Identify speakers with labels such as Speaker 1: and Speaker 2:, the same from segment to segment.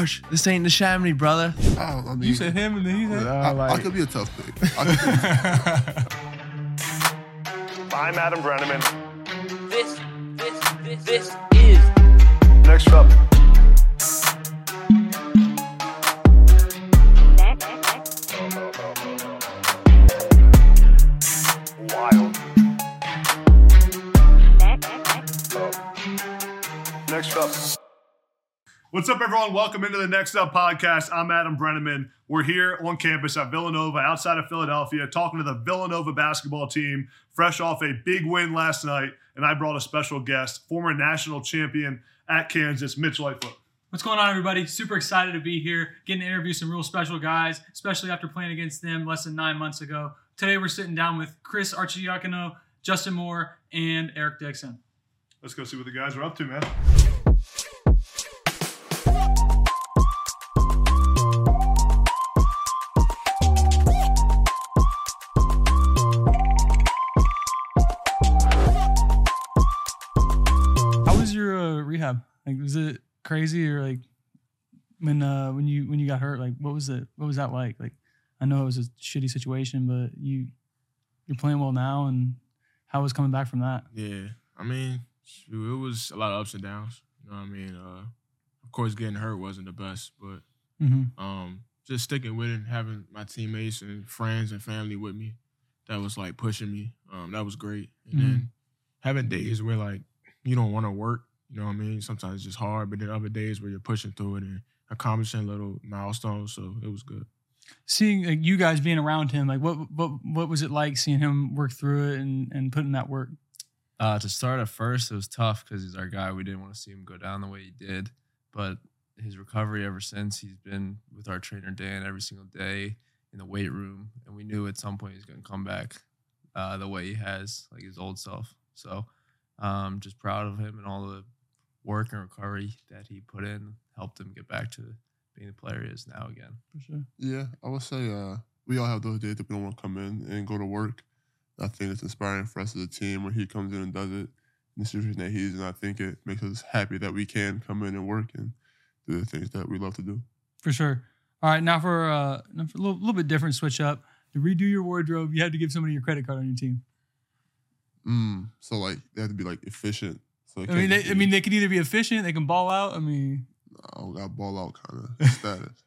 Speaker 1: Arch, this ain't the Neshaminy, brother.
Speaker 2: I, I mean,
Speaker 3: You said him and then he said.
Speaker 2: I, I could be a tough pick.
Speaker 4: I'm Adam Brenneman.
Speaker 5: This, this, this, this is
Speaker 4: Next up, What's up, everyone? Welcome into the Next Up podcast. I'm Adam Brenneman. We're here on campus at Villanova, outside of Philadelphia, talking to the Villanova basketball team, fresh off a big win last night. And I brought a special guest, former national champion at Kansas, Mitch Lightfoot.
Speaker 6: What's going on, everybody? Super excited to be here, getting to interview some real special guys, especially after playing against them less than nine months ago. Today, we're sitting down with Chris Arcidiacono, Justin Moore, and Eric Dixon.
Speaker 4: Let's go see what the guys are up to, man.
Speaker 6: Like, was it crazy or like when uh, when you when you got hurt? Like, what was it? What was that like? Like, I know it was a shitty situation, but you you're playing well now, and how was coming back from that?
Speaker 3: Yeah, I mean, it was a lot of ups and downs. You know what I mean? Uh, of course, getting hurt wasn't the best, but
Speaker 6: Mm-hmm.
Speaker 3: um, just sticking with it, and having my teammates and friends and family with me, that was like pushing me. Um, that was great. And
Speaker 6: Mhm.
Speaker 3: then having days where like you don't want to work, you know what I mean? Sometimes it's just hard, but then other days where you're pushing through it and accomplishing little milestones. So it was good.
Speaker 6: Seeing like, you guys being around him, like what what what was it like seeing him work through it and and put in that work?
Speaker 1: Uh, to start at first, it was tough because he's our guy. We didn't want to see him go down the way he did. But his recovery ever since, he's been with our trainer Dan every single day in the weight room, and we knew at some point he's going to come back uh, the way he has, like his old self. So, um, just proud of him and all the work and recovery that he put in, helped him get back to being the player he is now again.
Speaker 6: For sure.
Speaker 2: yeah, I would say uh, we all have those days that we don't want to come in and go to work. I think it's inspiring for us as a team when he comes in and does it in the situation that he's in. I think it makes us happy that we can come in and work and do the things that we love to do.
Speaker 6: For sure. All right, now for, uh, now for a little, little bit different switch up. To redo your wardrobe, you had to give somebody your credit card on your team.
Speaker 2: Mm, so like they have to be like efficient. So
Speaker 6: I mean, they,
Speaker 2: just
Speaker 6: I mean, they could either be efficient, they can ball out. I mean,
Speaker 2: oh, got ball out kind of status.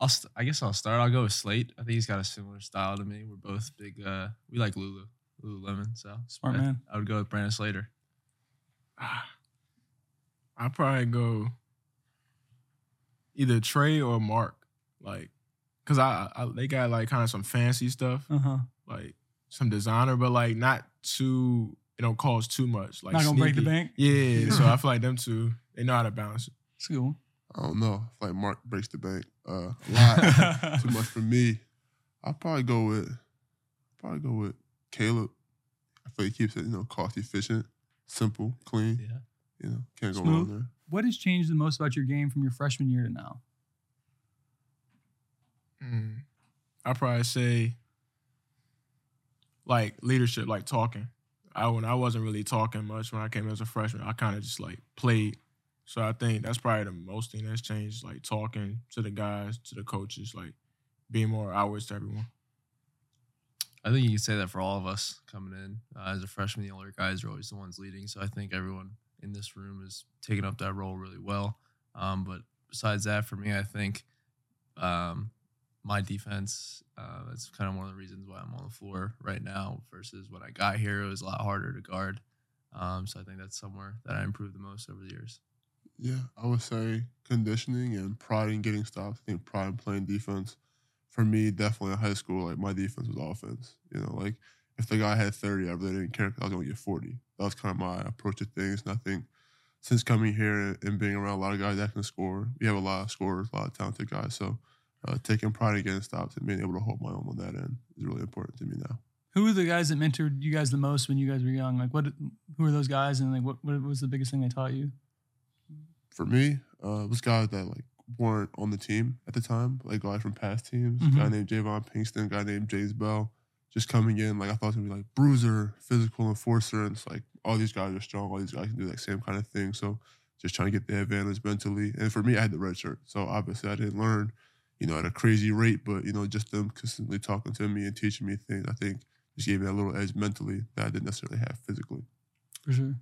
Speaker 1: I'll st- I guess I'll start. I'll go with Slate. I think he's got a similar style to me. We're both big. Uh, we like Lulu, Lululemon. So
Speaker 6: Smart
Speaker 1: I-
Speaker 6: man.
Speaker 1: I would go with Brandon Slater.
Speaker 3: I'd probably go either Trey or Mark, like, cause I, I they got like kind of some fancy stuff,
Speaker 6: uh huh.
Speaker 3: like some designer, but like not too. It don't cost too much. Like
Speaker 6: Not gonna break the
Speaker 3: sneaky.
Speaker 6: bank.
Speaker 3: Yeah, so I feel like them two, they know how to balance it.
Speaker 6: It's a good one.
Speaker 2: I don't know. I feel like Mark breaks the bank uh, a lot. Too much for me. I'll probably go with probably go with Caleb. I feel he keeps it, you know, cost efficient, simple, clean.
Speaker 1: Yeah.
Speaker 2: You know, can't go wrong there.
Speaker 6: What has changed the most about your game from your freshman year to now?
Speaker 3: Mm. I'd probably say like leadership, like talking. I when I wasn't really talking much when I came as a freshman, I kind of just like played. So I think that's probably the most thing that's changed, like talking to the guys, to the coaches, like being more outwards to everyone.
Speaker 1: I think you can say that for all of us coming in. Uh, as a freshman, the older guys are always the ones leading. So I think everyone in this room is taking up that role really well. Um, but besides that, for me, I think um, my defense, uh, that's kind of one of the reasons why I'm on the floor right now versus when I got here, it was a lot harder to guard. Um, so I think that's somewhere that I improved the most over the years.
Speaker 2: Yeah, I would say conditioning and pride in getting stops. I think pride in playing defense. For me, definitely in high school, like my defense was offense. You know, like if the guy had 30, I really didn't care 'cause I was going to get 40. That was kind of my approach to things. And I think since coming here and being around a lot of guys that can score, we have a lot of scorers, a lot of talented guys. So uh, taking pride in getting stops and being able to hold my own on that end is really important to me now.
Speaker 6: Who were the guys that mentored you guys the most when you guys were young? Like, what? Who are those guys? And like, what? What was the biggest thing they taught you?
Speaker 2: For me, uh, it was guys that like weren't on the team at the time, like guys from past teams. A guy named JayVaughn Pinkston, a guy named James Bell, just coming in. Like I thought it was gonna be like bruiser, physical enforcer, and it's like all these guys are strong. All these guys can do that same kind of thing. So just trying to get the advantage mentally. And for me, I had the red shirt, so obviously I didn't learn, you know, at a crazy rate. But you know, just them consistently talking to me and teaching me things, I think just gave me a little edge mentally that I didn't necessarily have physically.
Speaker 6: For sure.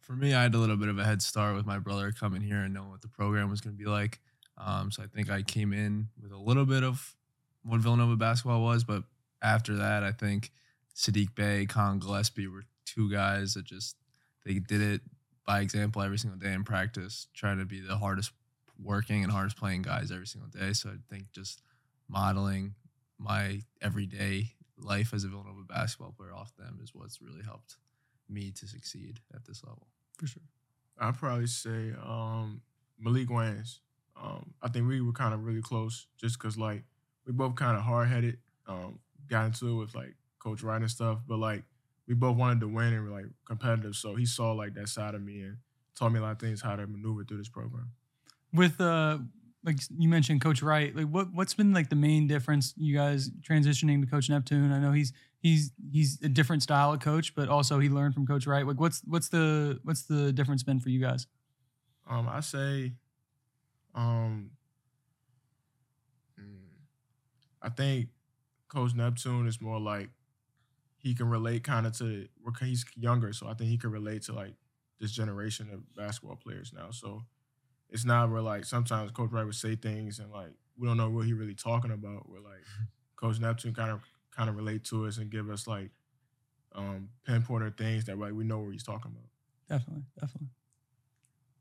Speaker 1: For me, I had a little bit of a head start with my brother coming here and knowing what the program was going to be like. Um, so I think I came in with a little bit of what Villanova basketball was, but after that, I think Saddiq Bey, Collin Gillespie were two guys that just they did it by example every single day in practice, trying to be the hardest working and hardest playing guys every single day. So I think just modeling my everyday life as a Villanova basketball player off them is what's really helped me to succeed at this level.
Speaker 6: For sure.
Speaker 3: I'd probably say um, Malik Wayans. Um, I think we were kind of really close just because, like, we both kind of hard headed, um, got into it with, like, Coach Wright and stuff, but, like, we both wanted to win and were, like, competitive. So he saw, like, that side of me and taught me a lot of things how to maneuver through this program.
Speaker 6: With uh like you mentioned Coach Wright, like what what's been like the main difference you guys transitioning to Coach Neptune? I know he's he's he's a different style of coach, but also he learned from Coach Wright. Like what's what's the what's the difference been for you guys?
Speaker 3: Um, I say, um, mm, I think Coach Neptune is more like he can relate kind of to. He's younger, so I think he can relate to like this generation of basketball players now. So it's not where like sometimes Coach Wright would say things and like we don't know what he really talking about. Where like Coach Neptune kind of kind of relate to us and give us like um pinpointer things that like we know what he's talking about.
Speaker 6: Definitely, definitely.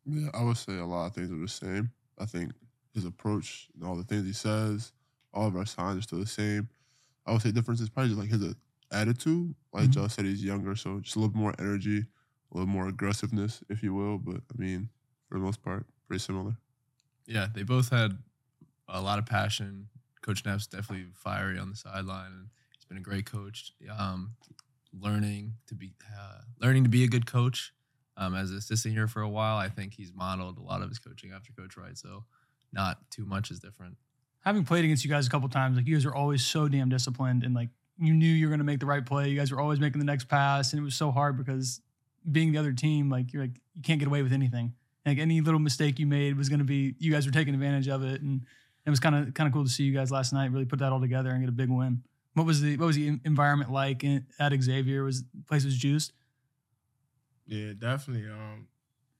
Speaker 2: Yeah, I would say a lot of things are the same. I think his approach and all the things he says, all of our signs are still the same. I would say difference is probably just like his uh, attitude. Like
Speaker 6: Mhm.
Speaker 2: Joe said, he's younger, so just a little more energy, a little more aggressiveness, if you will. But I mean, for the most part, pretty similar.
Speaker 1: Yeah, they both had a lot of passion. Coach Neff's definitely fiery on the sideline, and he's been a great coach. Um, learning to be uh, learning to be a good coach. Um, as an assistant here for a while, I think he's modeled a lot of his coaching after Coach Wright. So, not too much is different.
Speaker 6: Having played against you guys a couple times, like you guys are always so damn disciplined and like you knew you were gonna make the right play. You guys were always making the next pass, and it was so hard because being the other team, like you're like you can't get away with anything. Like any little mistake you made was gonna be you guys were taking advantage of it, and it was kind of kind of cool to see you guys last night really put that all together and get a big win. What was the what was the environment like in, at Xavier? Was the place was juiced?
Speaker 3: Yeah, definitely. Um,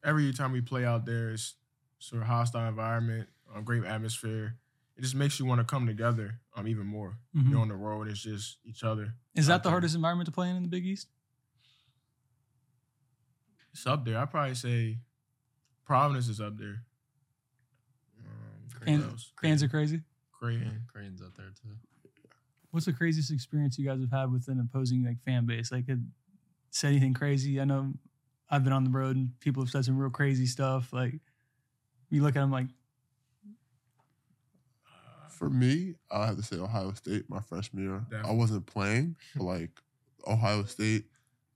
Speaker 3: every time we play out there, it's sort of hostile environment, a great atmosphere. It just makes you want to come together um, even more.
Speaker 6: Mhm.
Speaker 3: You're on the road, it's just each other.
Speaker 6: Is that the
Speaker 3: there.
Speaker 6: hardest environment to play in in the Big East?
Speaker 3: It's up there. I'd probably say Providence is up there. Um, what
Speaker 6: Fans,
Speaker 3: else?
Speaker 6: are crazy.
Speaker 3: Creighton.
Speaker 1: Crane's out there too.
Speaker 6: What's the craziest experience you guys have had with an opposing like fan base? Like, had said anything crazy? I know I've been on the road and people have said some real crazy stuff. Like, you look at them like,
Speaker 2: For me, I have to say Ohio State my freshman year. I wasn't playing, but like Ohio State,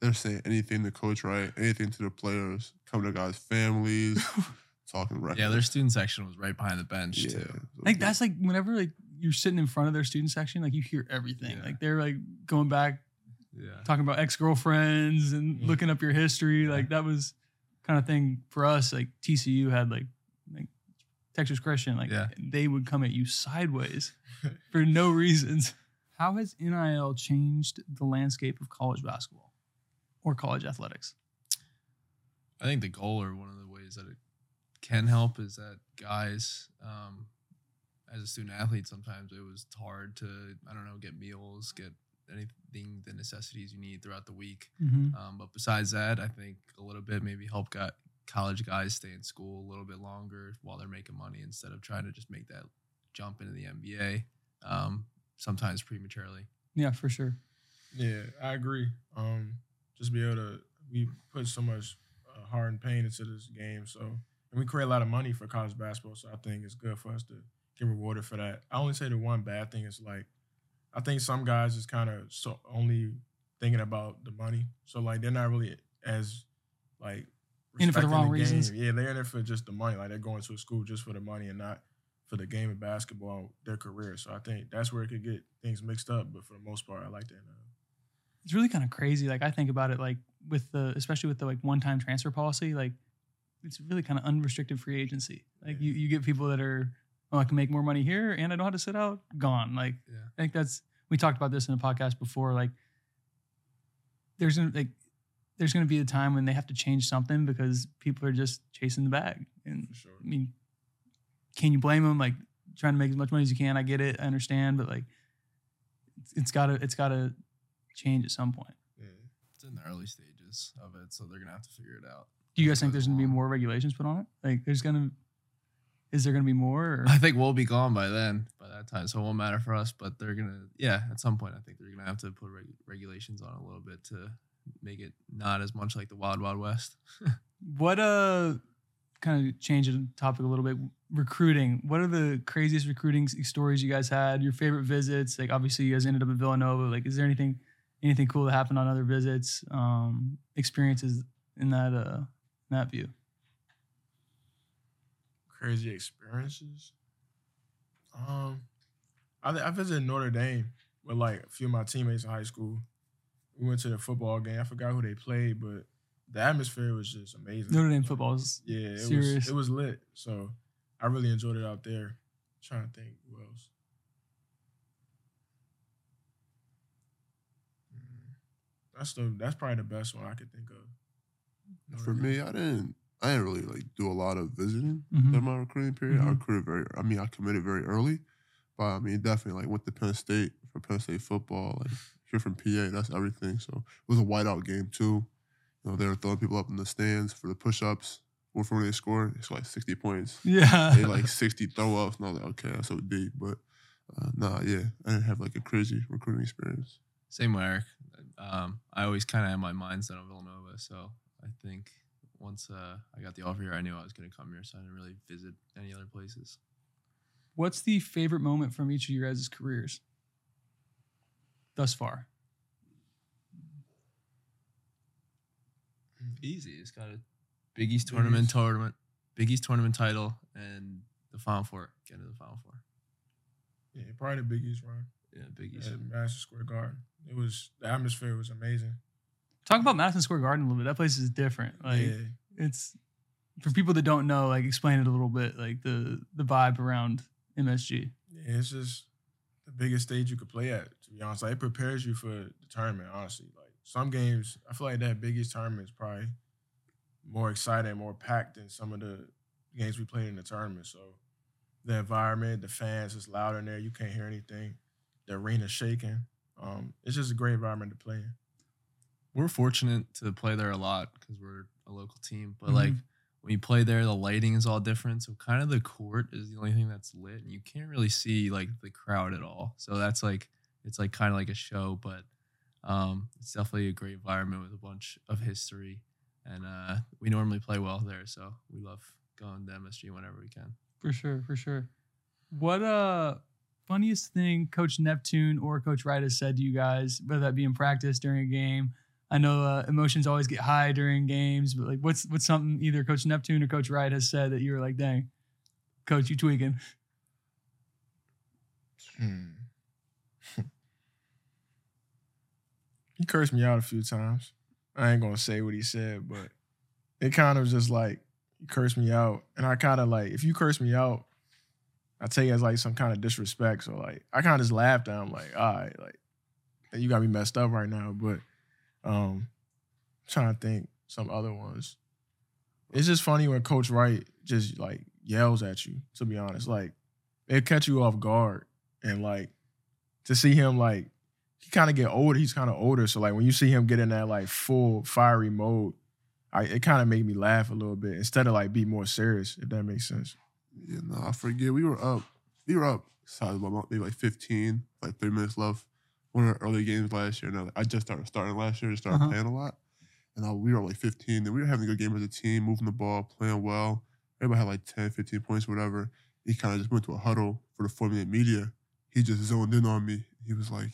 Speaker 2: they're saying anything to Coach Wright, anything to the players, coming to guys' families, talking records.
Speaker 1: Yeah, their student section was right behind the bench
Speaker 2: Yeah,
Speaker 1: too.
Speaker 6: like that's like whenever like you're sitting in front of their student section, like you hear everything.
Speaker 1: Yeah.
Speaker 6: Like they're like going back
Speaker 1: Yeah,
Speaker 6: talking about ex girlfriends and
Speaker 3: Yeah.
Speaker 6: looking up your history. Like that was kind of thing for us. Like TCU had like like Texas Christian, like
Speaker 1: Yeah.
Speaker 6: they would come at you sideways for no reasons. How has NIL changed the landscape of college basketball or college athletics?
Speaker 1: I think the goal or one of the ways that it can help is that guys, um, as a student athlete, sometimes it was hard to I don't know get meals, get anything the necessities you need throughout the week.
Speaker 6: Mm-hmm.
Speaker 1: Um, but besides that, I think a little bit maybe help got college guys stay in school a little bit longer while they're making money instead of trying to just make that jump into the NBA. Um, sometimes prematurely.
Speaker 6: Yeah, for sure.
Speaker 3: Yeah, I agree. Um, just be able to we put so much uh, heart and pain into this game, so and we create a lot of money for college basketball. So I think it's good for us to get rewarded for that. I only say the one bad thing is like I think some guys is kind of so only thinking about the money, so like they're not really as like
Speaker 6: In it for the wrong
Speaker 3: game.
Speaker 6: reasons.
Speaker 3: Yeah, they're in it for just the money. Like they're going to a school just for the money and not for the game of basketball, their career. So I think that's where it could get things mixed up. But for the most part, I like that.
Speaker 6: It's really kind of crazy. Like I think about it, like with the especially with the like one time transfer policy, like it's really kind of unrestricted free agency. Like you, you get people that are, oh, I can make more money here and I don't have to sit out, gone. Like
Speaker 1: Yeah.
Speaker 6: I think that's we talked about this in a podcast before. Like there's gonna like there's gonna be a time when they have to change something because people are just chasing the bag. And
Speaker 3: sure.
Speaker 6: I mean, can you blame them? Like trying to make as much money as you can. I get it, I understand, but like it's, it's gotta it's gotta change at some point.
Speaker 3: Yeah.
Speaker 1: It's in the early stages of it, so they're gonna have to figure it out.
Speaker 6: Do you guys think
Speaker 1: goes
Speaker 6: there's gonna be more regulations put on it? Like there's gonna is there gonna be more? Or?
Speaker 1: I think we'll be gone by then, by that time, so it won't matter for us. But they're gonna, yeah, at some point, I think they're gonna have to put reg- regulations on a little bit to make it not as much like the Wild Wild West.
Speaker 6: What uh kind of change the topic a little bit. Recruiting. What are the craziest recruiting stories you guys had? Your favorite visits? Like obviously you guys ended up at Villanova. Like is there anything anything cool that happened on other visits? Um experiences in that uh that view.
Speaker 3: Crazy experiences. Um, I I visited Notre Dame with like a few of my teammates in high school. We went to the football game. I forgot who they played, but the atmosphere was just amazing.
Speaker 6: Notre Dame football is
Speaker 3: Yeah, it
Speaker 6: serious.
Speaker 3: was it was lit. So I really enjoyed it out there. trying to think who else. That's the that's probably the best one I could think of.
Speaker 2: For me, I didn't. I didn't really like do a lot of visiting
Speaker 6: Mhm.
Speaker 2: during my recruiting period. I
Speaker 6: Mhm.
Speaker 2: recruited very. I mean, I committed very early, but I mean, definitely like went to Penn State for Penn State football. Like here from PA, that's everything. So it was a whiteout game too. You know, they were throwing people up in the stands for the push-ups. One from when they scored, it's like sixty points.
Speaker 6: Yeah.
Speaker 2: They like sixty throw ups, and I was like, okay, that's so deep. But uh, nah, yeah, I didn't have like a crazy recruiting experience.
Speaker 1: Same with Eric. Um, I always kind of had my mindset on Villanova, so I think once uh, I got the offer here, I knew I was going to come here, so I didn't really visit any other places.
Speaker 6: What's the favorite moment from each of your guys' careers thus far?
Speaker 1: Easy. It's got a Big East tournament,
Speaker 3: East.
Speaker 1: tournament, Big East tournament title, and the Final Four. Get into the Final Four.
Speaker 3: Yeah, probably the biggest run
Speaker 1: Yeah, Big East.
Speaker 3: at Madison Square Garden. It was the atmosphere was amazing.
Speaker 6: Talk about Madison Square Garden a little bit. That place is different. Like
Speaker 3: yeah,
Speaker 6: it's for people that don't know, like explain it a little bit, like the the vibe around MSG.
Speaker 3: yeah, it's just the biggest stage you could play at. To be honest, like it prepares you for the tournament. Honestly, like some games, I feel like that biggest tournament is probably more exciting, more packed than some of the games we played in the tournament. So the environment, the fans, it's loud in there. You can't hear anything. The arena's shaking. Um, it's just a great environment to play in.
Speaker 1: We're fortunate to play there a lot because we're a local team, but
Speaker 6: Mhm.
Speaker 1: like when you play there, the lighting is all different. So kind of the court is the only thing that's lit, and you can't really see like the crowd at all. So that's like it's like kind of like a show, but um, it's definitely a great environment with a bunch of history, and uh, we normally play well there. So we love going to MSG whenever we can.
Speaker 6: For sure, for sure. What uh funniest thing Coach Neptune or Coach Wright has said to you guys, whether that be in practice during a game? I know uh, emotions always get high during games, but like what's what's something either Coach Neptune or Coach Wright has said that you were like, dang, Coach, you tweaking.
Speaker 3: Hmm. he cursed me out a few times. I ain't gonna say what he said, but it kind of just like he cursed me out, and I kind of like if you curse me out, I take it as like some kind of disrespect. So like I kind of just laughed at him, like, all right, like you got me messed up right now. But um, trying to think some other ones. It's just funny when Coach Wright just like yells at you. To be honest, like it catch you off guard, and like to see him like he kind of get older. He's kind of older, so like when you see him get in that like full fiery mode, I it kind of made me laugh a little bit instead of like be more serious. If that makes sense.
Speaker 2: Yeah, no, I forget. We were up. We were up. Size about maybe like fifteen, like three minutes left. One of the early games last year. Now I just started starting last year. Just started
Speaker 6: Uh-huh.
Speaker 2: playing a lot, and I, we were like fifteen. And we were having a good game as a team, moving the ball, playing well. Everybody had like 10, 15 points, whatever. He kind of just went to a huddle for the four minute media. He just zoned in on me. He was like,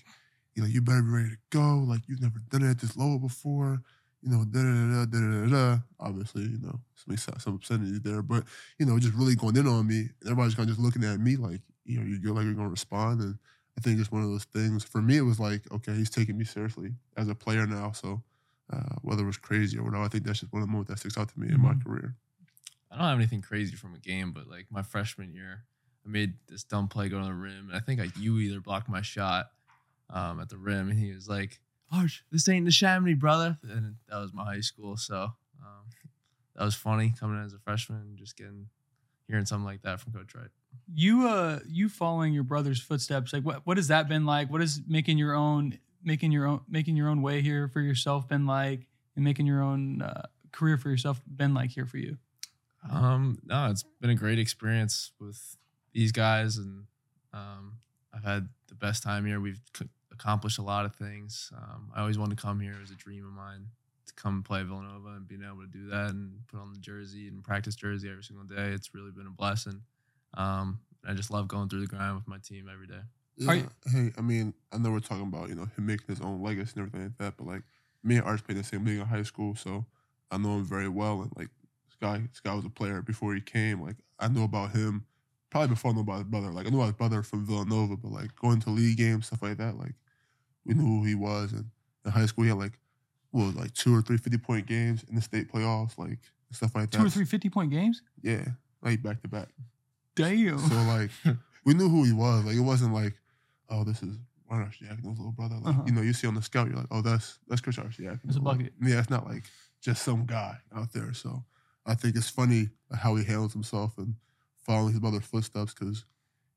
Speaker 2: "He like, you better be ready to go. Like you've never done it at this level before." You know, da da da da da da. Obviously, you know, some some obscenity there, but you know, just really going in on me. And everybody's kind of just looking at me like, you know, you feel like you're going to respond. And I think it's one of those things. For me, it was like, okay, he's taking me seriously as a player now. So uh, whether it was crazy or whatever, I think that's just one of the moments that sticks out to me in my
Speaker 6: Mhm.
Speaker 2: career.
Speaker 1: I don't have anything crazy from a game, but like my freshman year, I made this dumb play go to the rim, and I think like you either blocked my shot um, at the rim, and he was like, "Arch, this ain't the Neshaminy, brother," and that was my high school, so um, that was funny coming in as a freshman, and just getting hearing something like that from Coach Wright.
Speaker 6: You uh you following your brother's footsteps, like what what has that been like? What is making your own making your own making your own way here for yourself been like, and making your own uh, career for yourself been like here for you?
Speaker 1: Um, no, it's been a great experience with these guys, and um, I've had the best time here. We've c- accomplished a lot of things. Um, I always wanted to come here; it was a dream of mine to come play Villanova and being able to do that and put on the jersey and practice jersey every single day. It's really been a blessing. Um, I just love going through the grind with my team every day.
Speaker 2: Yeah.
Speaker 6: you-
Speaker 2: hey, I mean, I know we're talking about you know him making his own legacy and everything like that, but like me and Arch played the same league in high school, so I know him very well. And like this guy, guy was a player before he came. Like I know about him probably before I knew about his brother. Like I knew about his brother from Villanova, but like going to league games stuff like that, like we knew who he was. And in high school, he had like what was it, like two or three 50 point games in the state playoffs, like stuff like that.
Speaker 6: Two or three 50 point games?
Speaker 2: yeah, like back to back.
Speaker 6: Damn.
Speaker 2: So like we knew who he was. Like it wasn't like, oh, this is Ron Arcidiacono's little brother. Like
Speaker 6: Uh-huh.
Speaker 2: you know, you see on the scout, you're like, oh, that's that's Chris Arcidiacono.
Speaker 6: That's a
Speaker 2: Like,
Speaker 6: bucket.
Speaker 2: yeah, it's not like just some guy out there. So I think it's funny how he handles himself and following his brother's footsteps because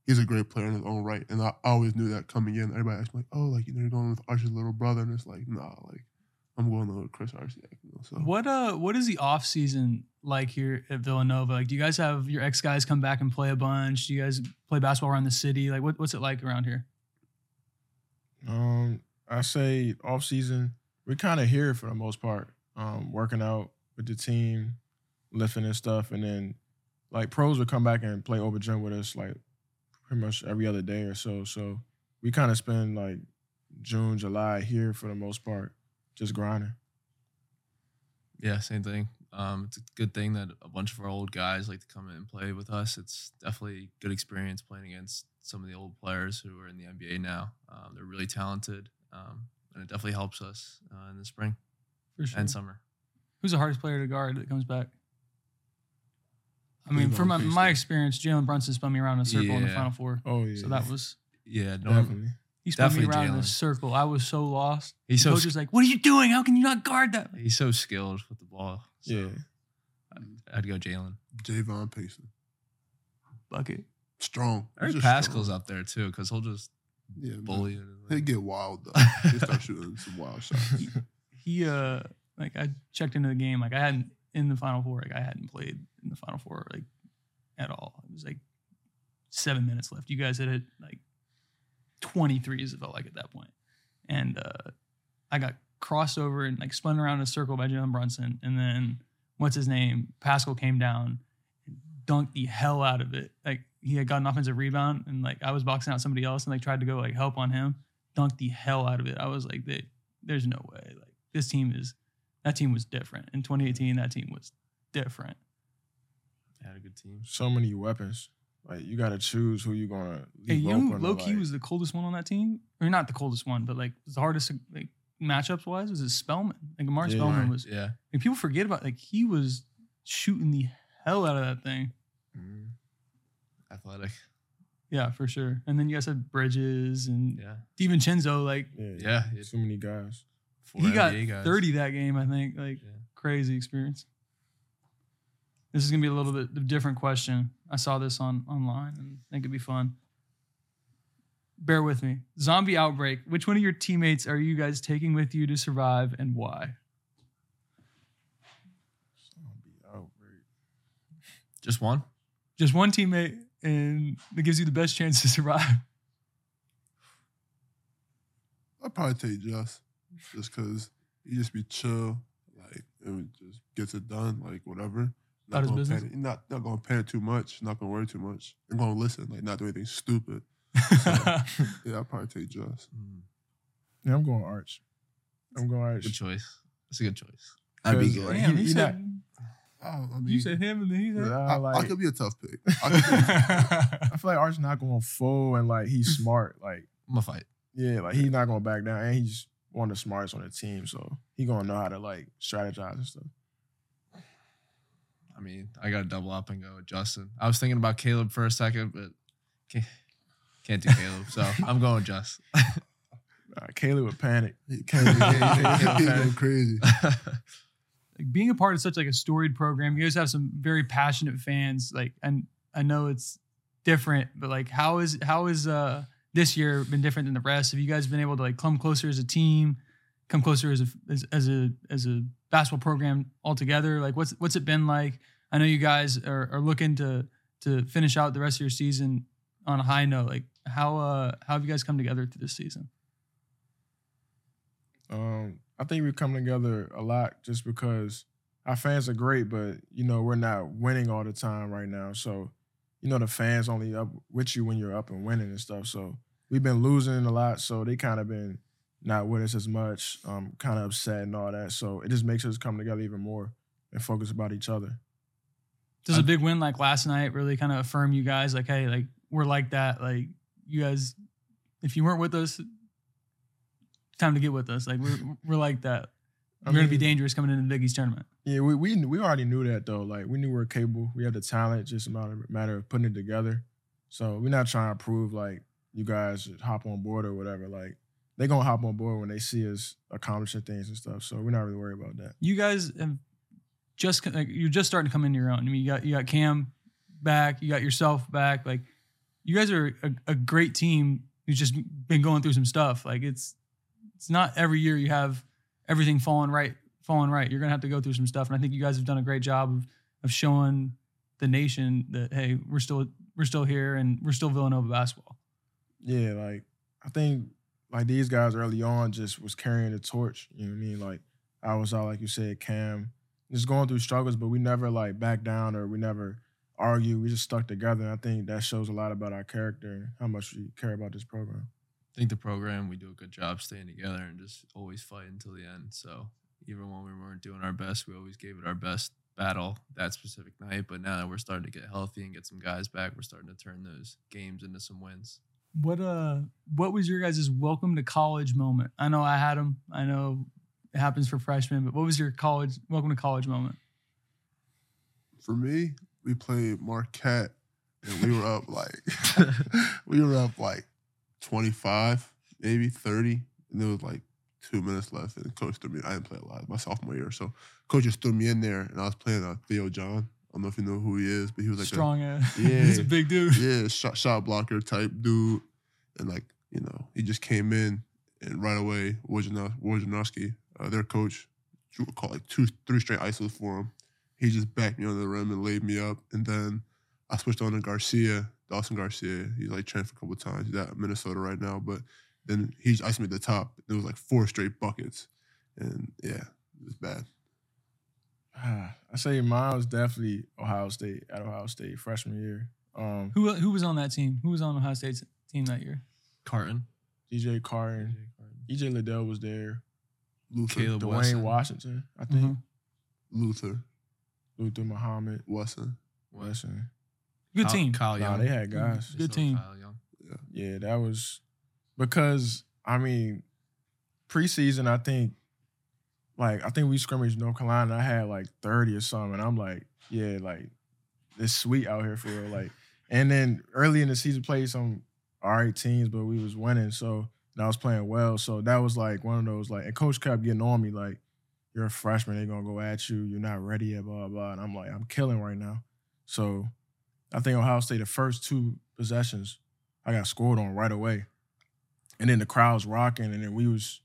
Speaker 2: he's a great player in his own right. And I always knew that coming in. Everybody asked me like, oh, like you know, you're going with Archie's little brother, and it's like, nah, like I'm going with Chris Arcidiacono. You know, so
Speaker 6: What uh what is the off season like here at Villanova? Like do you guys have your ex guys come back and play a bunch? Do you guys play basketball around the city? Like what, what's it like around here?
Speaker 3: Um, I say off season, we're kind of here for the most part. Um, working out with the team, lifting and stuff, and then like pros would come back and play over gym with us like pretty much every other day or so. So we kind of spend like June, July here for the most part, just grinding.
Speaker 1: Yeah, same thing. Um, it's a good thing that a bunch of our old guys like to come in and play with us. It's definitely a good experience playing against some of the old players who are in the NBA now. Um, they're really talented, um, and it definitely helps us uh, in the spring
Speaker 6: For sure.
Speaker 1: and summer.
Speaker 6: Who's the hardest player to guard that comes back? I mean, from my, my experience, Jalen Brunson spun me around in a circle in the
Speaker 1: Yeah.
Speaker 6: final four.
Speaker 3: Oh yeah,
Speaker 6: So that was
Speaker 1: Yeah, no,
Speaker 3: definitely.
Speaker 6: he spun me
Speaker 1: Definitely
Speaker 6: around in a
Speaker 1: Jalen.
Speaker 6: circle. I was so lost.
Speaker 1: he's
Speaker 6: the
Speaker 1: so
Speaker 6: coach was like, "What are you doing? How can you not guard that?"
Speaker 1: he's so skilled with the ball. So
Speaker 3: Yeah,
Speaker 1: I'd go Jalen.
Speaker 2: Javon Payson,
Speaker 6: Bucket.
Speaker 2: strong.
Speaker 1: I heard
Speaker 2: He's just
Speaker 1: Paschall's
Speaker 2: strong.
Speaker 1: up there too because he'll just
Speaker 2: Yeah, man.
Speaker 1: bully. it.
Speaker 2: He'll get wild though. He start shooting some wild shots.
Speaker 6: He uh like I checked into the game like I hadn't in the final four like I hadn't played in the final four like at all. It was like seven minutes left. You guys had hit like twenty threes. It felt like at that point, and uh I got crossed over and like spun around in a circle by Jalen Brunson, and then what's his name Paschall came down and dunked the hell out of it. Like he had got an offensive rebound and like I was boxing out somebody else and like tried to go like help on him, dunked the hell out of it. I was like, "There- there's no way. Like this team is that team was different in 2018. That team was different.
Speaker 1: Had a good team.
Speaker 3: so many weapons. Like you got to choose who you're gonna.
Speaker 6: Hey,
Speaker 3: leave
Speaker 6: you know,
Speaker 3: open
Speaker 6: who low key
Speaker 3: like-
Speaker 6: was the coldest one on that team, or not the coldest one, but like the hardest like matchups wise was it Spellman. Like Omari
Speaker 3: Yeah.
Speaker 6: Spellman was.
Speaker 1: Yeah.
Speaker 6: Like people forget about like he was shooting the hell out of that thing.
Speaker 3: Mhm.
Speaker 1: Athletic.
Speaker 6: Yeah, for sure. And then you guys had Bridges and
Speaker 1: Yeah.
Speaker 6: DiVincenzo. Like
Speaker 3: Yeah,
Speaker 1: Yeah, it-
Speaker 3: Too many guys.
Speaker 1: Four
Speaker 6: he got
Speaker 1: NBA guys.
Speaker 6: 30 that game. I think like
Speaker 1: Yeah.
Speaker 6: crazy experience. This is gonna be a little bit different question. I saw this on online and I think it'd be fun. Bear with me. Zombie outbreak. Which one of your teammates are you guys taking with you to survive and why?
Speaker 3: Zombie outbreak.
Speaker 1: Just one.
Speaker 6: Just one teammate and that gives you the best chance to survive.
Speaker 2: I'd probably take Just, just because he just be chill, like and just gets it done, like whatever.
Speaker 6: About his
Speaker 2: gonna
Speaker 6: business?
Speaker 2: Panic, not not gonna panic too much, not gonna worry too much, and gonna listen, like not do anything stupid. Yeah, I'd probably take Just.
Speaker 1: Mm,
Speaker 3: Yeah, I'm going Arch. I'm going Arch.
Speaker 1: Good choice. That's a good choice.
Speaker 3: That'd be good.
Speaker 2: like,
Speaker 6: Damn,
Speaker 3: He-
Speaker 6: he
Speaker 3: he
Speaker 6: said,
Speaker 2: I, I mean,
Speaker 6: you said him and then he said.
Speaker 3: Yeah,
Speaker 2: I, I could be a tough pick. I be-
Speaker 3: I feel like Arch not going full and like he's smart. Like
Speaker 1: I'm gonna fight.
Speaker 3: yeah, like he's not going to back down, and he's one of the smartest on the team, so he gonna know how to like strategize and stuff.
Speaker 1: I mean, I got to double up and go with Justin. I was thinking about Caleb for a second, but can't, can't do Caleb. So I'm going with Justin.
Speaker 3: Uh, Kaylee would panic.
Speaker 2: He can't, he can't, he can't, he go crazy.
Speaker 6: like being a part of such like a storied program, you guys have some very passionate fans. Like, and I know it's different, but like, how is how is uh this year been different than the rest? Have you guys been able to like come closer as a team, come closer as a as, as a as a basketball program altogether? Like, what's what's it been like? I know you guys are, are looking to to finish out the rest of your season on a high note. Like, how uh how have you guys come together through this season?
Speaker 3: Um, I think we come together a lot just because our fans are great, but you know we're not winning all the time right now. So, you know the fans only up with you when you're up and winning and stuff. So we've been losing a lot, so they kind of been not with us as much, um, kind of upset and all that. So it just makes us come together even more and focus about each other.
Speaker 6: Does
Speaker 1: I-
Speaker 6: a big win like last night really kind of affirm you guys? Like, hey, like we're like that. Like you guys, if you weren't with us, time to get with us. Like we're we're like that. We're gonna be dangerous coming into the Big East tournament.
Speaker 3: Yeah, we we we already knew that though. Like we knew we were capable. We had the talent, just a matter matter of putting it together. So we're not trying to prove like you guys hop on board or whatever. Like they gonna hop on board when they see us accomplishing things and stuff. So we're not really worried about that.
Speaker 6: You guys have just like you're just starting to come into your own. I mean, you got you got Cam back, you got yourself back. Like you guys are a, a great team who's just been going through some stuff. Like it's it's not every year you have everything falling right falling right. You're gonna have to go through some stuff, and I think you guys have done a great job of of showing the nation that hey, we're still we're still here and we're still Villanova basketball.
Speaker 3: Yeah, like I think like these guys early on just was carrying the torch. You know what I mean? Like I was out, like you said, Cam, just going through struggles, but we never like backed down or we never argued. We just stuck together. And I think that shows a lot about our character and how much we care about this program.
Speaker 1: I think the program we do a good job staying together and just always fight until the end. So even when we weren't doing our best, we always gave it our best battle that specific night. But now that we're starting to get healthy and get some guys back, we're starting to turn those games into some wins.
Speaker 6: What uh what was your guys' welcome to college moment? I know I had them. I know it happens for freshmen, but what was your college welcome to college moment?
Speaker 2: For me, we played Marquette, and we were up like we were up like twenty five, maybe thirty, and there was like two minutes left, and coach threw me. I didn't play a lot my sophomore year, so coach just threw me in there, and I was playing uh, Theo John. I don't know if you know who he is, but he was like a,
Speaker 6: Strong uh,
Speaker 2: Yeah.
Speaker 6: he's a big dude.
Speaker 2: yeah, shot shot blocker type dude, and like you know, he just came in and right away, Wojna- Wojciechowski, uh, their coach, called like two, three straight isos for him. He just backed me under the rim and laid me up, and then I switched on to Garcia, Dawson Garcia. He's like transferred a couple times. He's at Minnesota right now, but then he iced me at the top. There was like four straight buckets, and yeah, it was bad.
Speaker 3: I say mine was definitely Ohio State at Ohio State freshman year. Um,
Speaker 6: Who who was on that team? Who was on Ohio State's team that year?
Speaker 1: Carton,
Speaker 3: DJ Carton, EJ Liddell was there.
Speaker 2: Luther,
Speaker 1: Caleb
Speaker 3: Dwayne
Speaker 1: Wesson.
Speaker 3: Washington, I think.
Speaker 6: Mhm.
Speaker 2: Luther,
Speaker 3: Luther Muhammad,
Speaker 2: Wesson.
Speaker 3: Wesson.
Speaker 6: Good
Speaker 1: Kyle-
Speaker 6: team.
Speaker 1: Kyle
Speaker 3: Nah,
Speaker 1: Young.
Speaker 3: they had guys.
Speaker 6: Good
Speaker 1: Still
Speaker 6: team.
Speaker 1: Kyle Young.
Speaker 3: Yeah, that was because I mean, preseason. I think, like, I think we scrimmaged North Carolina. I had like thirty or something, and I'm like, yeah, like, it's sweet out here for real. Like, and then early in the season, played some all right teams, but we was winning, so I was playing well. So that was like one of those like, and coach kept getting on me like, you're a freshman, they're gonna go at you, you're not ready yet, blah blah. blah. And I'm like, I'm killing right now. So I think Ohio State, the first two possessions, I got scored on right away. And then the crowd's rocking, and then we was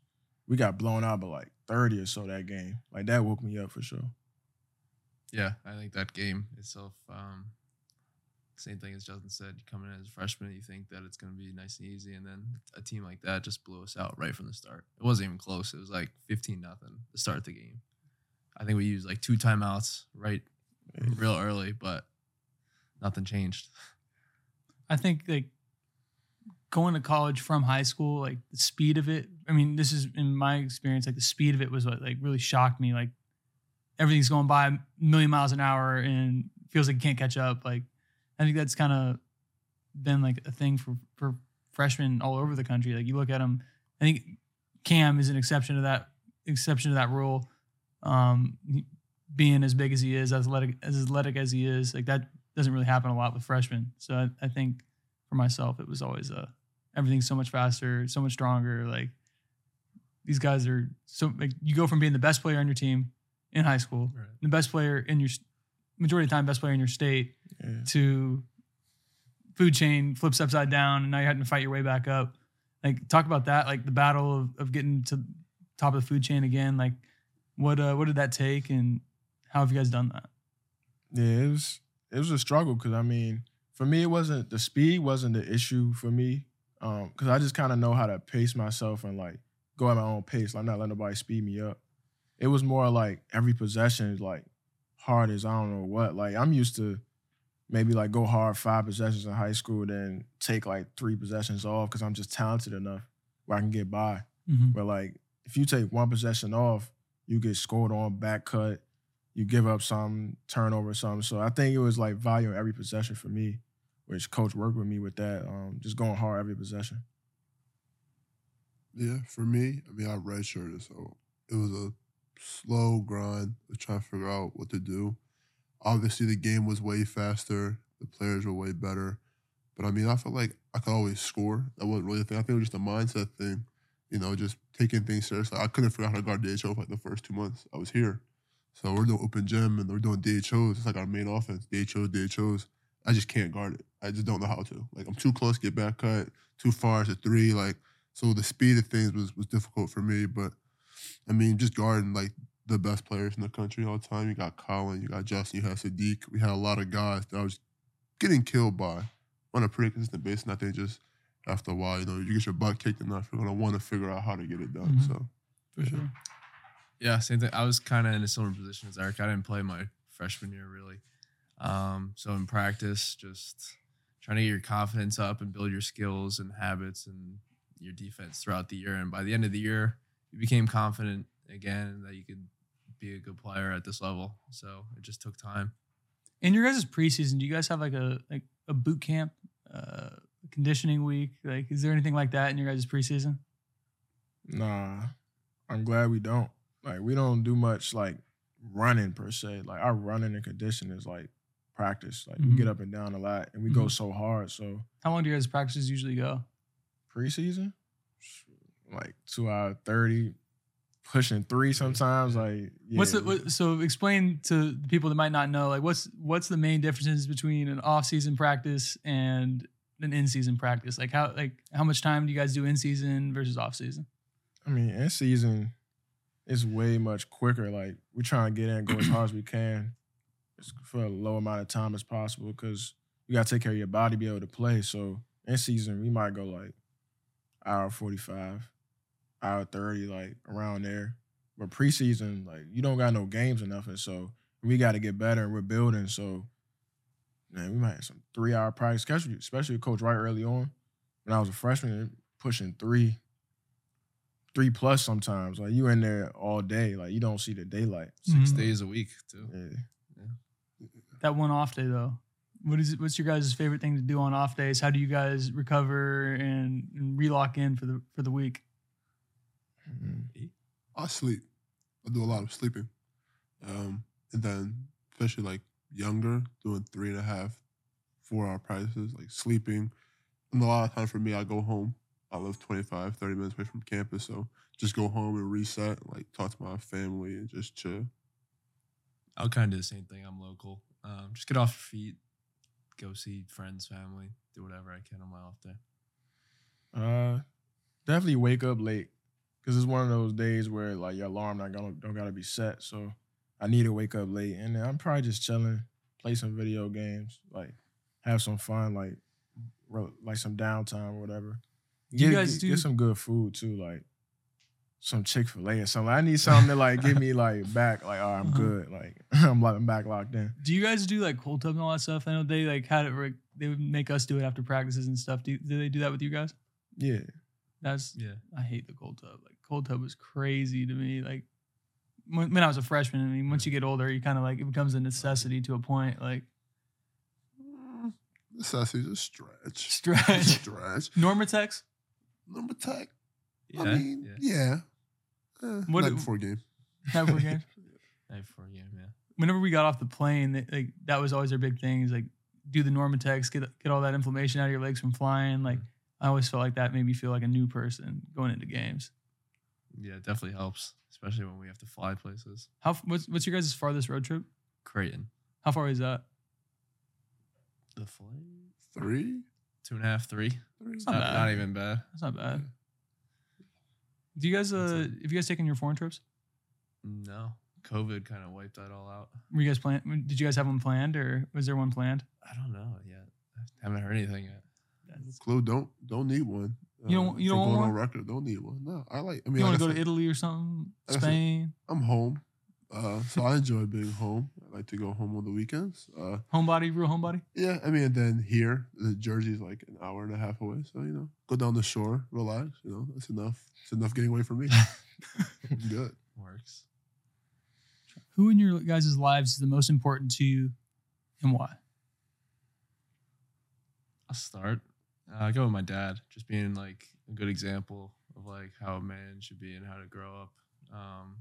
Speaker 3: we got blown out by like 30 or so that game. Like that woke me up for sure.
Speaker 1: Yeah, I think that game itself, um, same thing as Justin said. You come in as a freshman, you think that it's going to be nice and easy, and then a team like that just blew us out right from the start. It wasn't even close. It was like fifteen nothing to start the game. I think we used like two timeouts right, real early, but nothing changed.
Speaker 6: I think like going to college from high school, like the speed of it. I mean, this is in my experience, like the speed of it was what like really shocked me. Like everything's going by a million miles an hour and feels like you can't catch up. Like I think that's kind of been like a thing for for freshmen all over the country. Like you look at them, I think Cam is an exception to that exception to that rule. Um, being as big as he is, athletic as athletic as he is, like that doesn't really happen a lot with freshmen. So I, I think for myself, it was always uh, everything's so much faster, so much stronger. Like these guys are so like you go from being the best player on your team in high school,
Speaker 1: Right.
Speaker 6: the best player in your majority of the time, best player in your state,
Speaker 3: Yeah.
Speaker 6: to food chain flips upside down, and now you're having to fight your way back up. Like talk about that, like the battle of, of getting to top of the food chain again. Like what uh, what did that take, and how have you guys done that?
Speaker 3: Yeah, it was it was a struggle because I mean, for me, it wasn't the speed wasn't the issue for me because I just kind of know how to pace myself and like go at my own pace. I'm not letting nobody speed me up. It was more like every possession is like hard as I don't know what. Like I'm used to maybe like go hard five possessions in high school, then take like three possessions off because I'm just talented enough where I can get by.
Speaker 6: Mm-hmm.
Speaker 3: But like if you take one possession off, you get scored on, back cut, you give up some, turnover something. So I think it was like value in every possession for me, which coach worked with me with that. Um, just going hard every possession.
Speaker 2: Yeah, for me, I mean, I redshirted, so it was a slow grind of trying to figure out what to do. Obviously, the game was way faster, the players were way better, but I mean, I felt like I could always score. That wasn't really a thing. I think it was just a mindset thing, you know, just taking things seriously. I couldn't figure out how to guard DHO for like the first two months I was here. So we're doing open gym and we're doing DHOs. It's like our main offense, DHOs, DHOs. I just can't guard it. I just don't know how to. Like I'm too close, get back cut, too far to three. Like so the speed of things was was difficult for me. But I mean, just guarding like the best players in the country all the time. You got Collin, you got Justin, you had Saddiq. We had a lot of guys that I was getting killed by on a pretty consistent basis. And I think just after a while, you know, you get your butt kicked enough, you're gonna want to figure out how to get it done.
Speaker 6: Mhm.
Speaker 2: So
Speaker 6: For sure.
Speaker 1: Yeah, same thing. I was kind of in a similar position as Eric. I didn't play my freshman year really. Um, so in practice, just trying to get your confidence up and build your skills and habits and your defense throughout the year. And by the end of the year, you became confident again that you could be a good player at this level. So it just took time.
Speaker 6: In your guys' preseason, do you guys have like a like a boot camp, uh, conditioning week? Like, is there anything like that in your guys' preseason?
Speaker 3: Nah, I'm glad we don't. Like we don't do much like running per se. Like our running and conditioning is like practice. Like we
Speaker 6: Mhm.
Speaker 3: get up and down a lot and we go
Speaker 6: Mhm.
Speaker 3: so hard. So
Speaker 6: How long do your guys' practices usually go?
Speaker 3: preseason, like two hour thirty, pushing three sometimes. Like
Speaker 6: What's the what, so explain to the people that might not know like what's what's the main differences between an off season practice and an in season practice? Like how like how much time do you guys do in season versus off season?
Speaker 3: I mean, in season, it's way much quicker. Like we're trying to get in, go as hard as we can, for a low amount of time as possible because you got to take care of your body, be able to play. So in season, we might go like hour forty five, hour thirty, like around there. But preseason, like you don't got no games or nothing, so we got to get better and we're building. So man, we might have some three hour practice, especially especially with Coach Wright early on. When I was a freshman, pushing three three plus sometimes. Like you in there all day. Like you don't see the daylight.
Speaker 1: 6
Speaker 6: Mhm.
Speaker 1: days a week too.
Speaker 3: Yeah.
Speaker 6: That one off day though. What is it, what's your guys' favorite thing to do on off days? How do you guys recover and, and relock in for the for the week?
Speaker 3: Mhm.
Speaker 2: I sleep. I do a lot of sleeping. Um, and then especially like younger, doing three and a half, four hour practices, like sleeping. And a lot of time for me, I go home. I live 25, 30 minutes away from campus. So just go home and reset, like talk to my family and just chill.
Speaker 1: I'll kind of do the same thing. I'm local. Um, just get off your feet, go see friends, family, do whatever I can on my off day.
Speaker 3: Uh, definitely wake up late because it's one of those days where like your alarm not gonna don't gotta be set. So I need to wake up late, and I'm probably just chilling, play some video games, like have some fun, like like some downtime or whatever.
Speaker 6: You
Speaker 3: Get-
Speaker 6: guys
Speaker 3: get,
Speaker 6: do-
Speaker 3: get some good food too, like some Chick Fil A or something. I need something to like get me like back, like all right, I'm
Speaker 6: Uh-huh.
Speaker 3: good, like I'm like I'm back locked in.
Speaker 6: Do you guys do like cold tub and all that stuff? I know they like had it. Where they would make us do it after practices and stuff. Do, do they do that with you guys?
Speaker 3: Yeah,
Speaker 6: That's
Speaker 1: Yeah.
Speaker 6: I hate the cold tub. Like cold tub was crazy to me. Like when, when I was a freshman. I mean, once you get older, you kind of like it becomes a necessity to a point. Like
Speaker 2: Necessity's a stretch.
Speaker 6: Stretch.
Speaker 2: stretch.
Speaker 6: NormaTecs.
Speaker 2: Number tech.
Speaker 1: Yeah.
Speaker 2: I mean,
Speaker 1: yeah.
Speaker 2: yeah. Eh,
Speaker 6: What-
Speaker 2: night before game.
Speaker 6: That were game.
Speaker 1: Night before a game, yeah.
Speaker 6: whenever we got off the plane, they, like that was always our big thing is like do the NormaTecs, get get all that inflammation out of your legs from flying. Like I always felt like that made me feel like a new person going into games.
Speaker 1: Yeah, it definitely helps, especially when we have to fly places.
Speaker 6: How f- what's what's your guys' farthest road trip?
Speaker 1: Creighton.
Speaker 6: How far is that?
Speaker 1: The flight?
Speaker 2: Three?
Speaker 1: Two and a half, three.
Speaker 2: Three?
Speaker 6: not
Speaker 1: Not,
Speaker 6: bad.
Speaker 1: not even bad.
Speaker 6: That's not bad. Do you guys uh have you guys taken your foreign trips?
Speaker 1: No. COVID kind of wiped that all out.
Speaker 6: Were you guys plan? Did you guys have one planned, or was there one planned?
Speaker 1: I don't know yet. I haven't heard anything yet.
Speaker 2: Clue, don't don't need one.
Speaker 6: You don't- you don't want
Speaker 2: going on record. Don't need one. No, I like. I mean,
Speaker 6: You want to go to Italy or something?
Speaker 2: like I said,
Speaker 6: Spain,
Speaker 2: I'm home, uh, so I enjoy being home. I like to go home on the weekends. Uh,
Speaker 6: homebody, real homebody.
Speaker 2: yeah, I mean, and then here, the Jersey's like an hour and a half away. So you know, go down the shore, relax. You know, that's enough. It's enough getting away from me. Good.
Speaker 1: Works.
Speaker 6: Who in your guys' lives is the most important to you, and why?
Speaker 1: I'll start. Uh, I go with my dad, just being like a good example of like how a man should be and how to grow up. Um,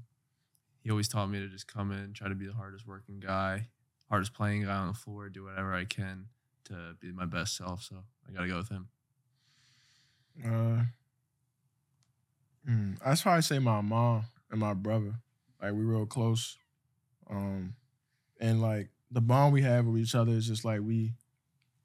Speaker 1: he always taught me to just come in, try to be the hardest working guy, hardest playing guy on the floor, do whatever I can to be my best self. So I got to go with him.
Speaker 3: Uh, mm, I'd probably say my mom and my brother. Like we real close. Um, and like the bond we have with each other is just like we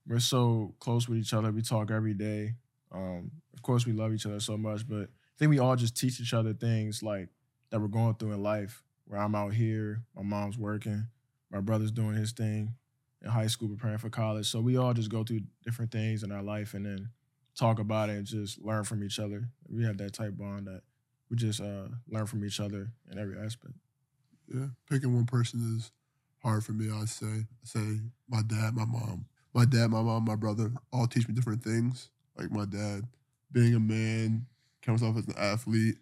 Speaker 3: we're so close with each other. We talk every day. Um, of course we love each other so much, but I think we all just teach each other things like that we're going through in life. Where I'm out here, my mom's working, my brother's doing his thing in high school preparing for college. So we all just go through different things in our life and then talk about it and just learn from each other. We have that type bond that we just uh, learn from each other in every aspect.
Speaker 2: Yeah, picking one person is hard for me. I say, I say my dad, my mom, my dad, my mom, my brother all teach me different things. Like my dad, being a man, comes off as an athlete.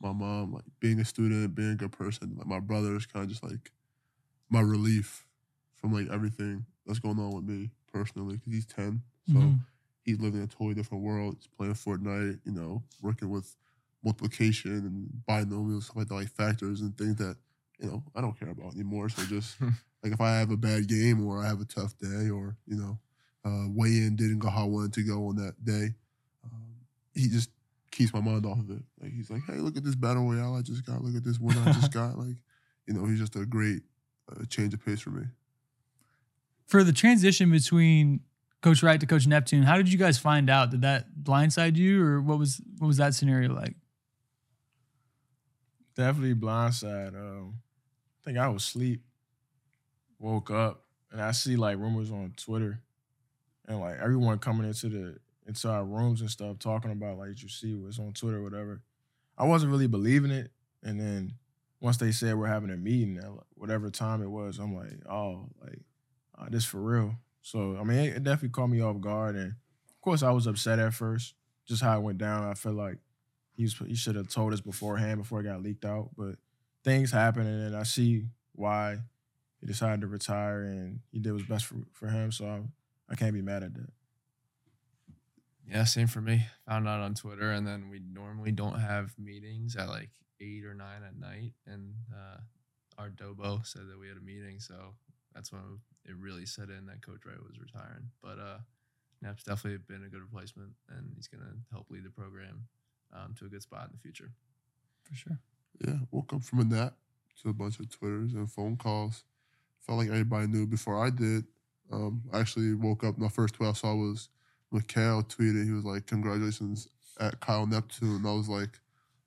Speaker 2: My mom, like being a student, being a good person. Like my brother is kind of just like my relief from like everything that's going on with me personally because he's ten, so
Speaker 6: Mhm.
Speaker 2: he's living in a totally different world. He's playing Fortnite, you know, working with multiplication and binomials, stuff like that, like factors and things that you know I don't care about anymore. So just like if I have a bad game or I have a tough day or you know uh, weigh in didn't go how I wanted to go on that day, um, he just keeps my mind off of it. Like he's like, hey, look at this battle royale I just got. Look at this win I just got. Like you know, he's just a great uh, change of pace for me.
Speaker 6: For the transition between Coach Wright to Coach Neptune, how did you guys find out? Did that blindside you, or what was what was that scenario like?
Speaker 3: Definitely blindside. Um, I think I was asleep, woke up, and I see like rumors on Twitter, and like everyone coming into the into our rooms and stuff talking about like you see what's on Twitter, whatever. I wasn't really believing it, and then once they said we're having a meeting at whatever time it was, I'm like, oh, like uh, this for real. So I mean, it, it definitely caught me off guard, and of course I was upset at first, just how it went down. I felt like he he should have told us beforehand before it got leaked out. But things happen, and then I see why he decided to retire, and he did what's best for, for him. So I, I can't be mad at that.
Speaker 1: Yeah, same for me. Found out on Twitter, and then we normally don't have meetings at like eight or nine at night. And uh, our Dobo said that we had a meeting, so that's when it really set in that Coach Wright was retiring. But uh, Nep's definitely been a good replacement, and he's gonna help lead the program um, to a good spot in the future.
Speaker 6: For sure.
Speaker 2: Yeah, woke up from a nap to a bunch of Twitters and phone calls. Felt like everybody knew before I did. Um, I actually woke up. My first tweet I saw was Mikal tweeted. He was like, "Congratulations at Kyle Neptune." And I was like,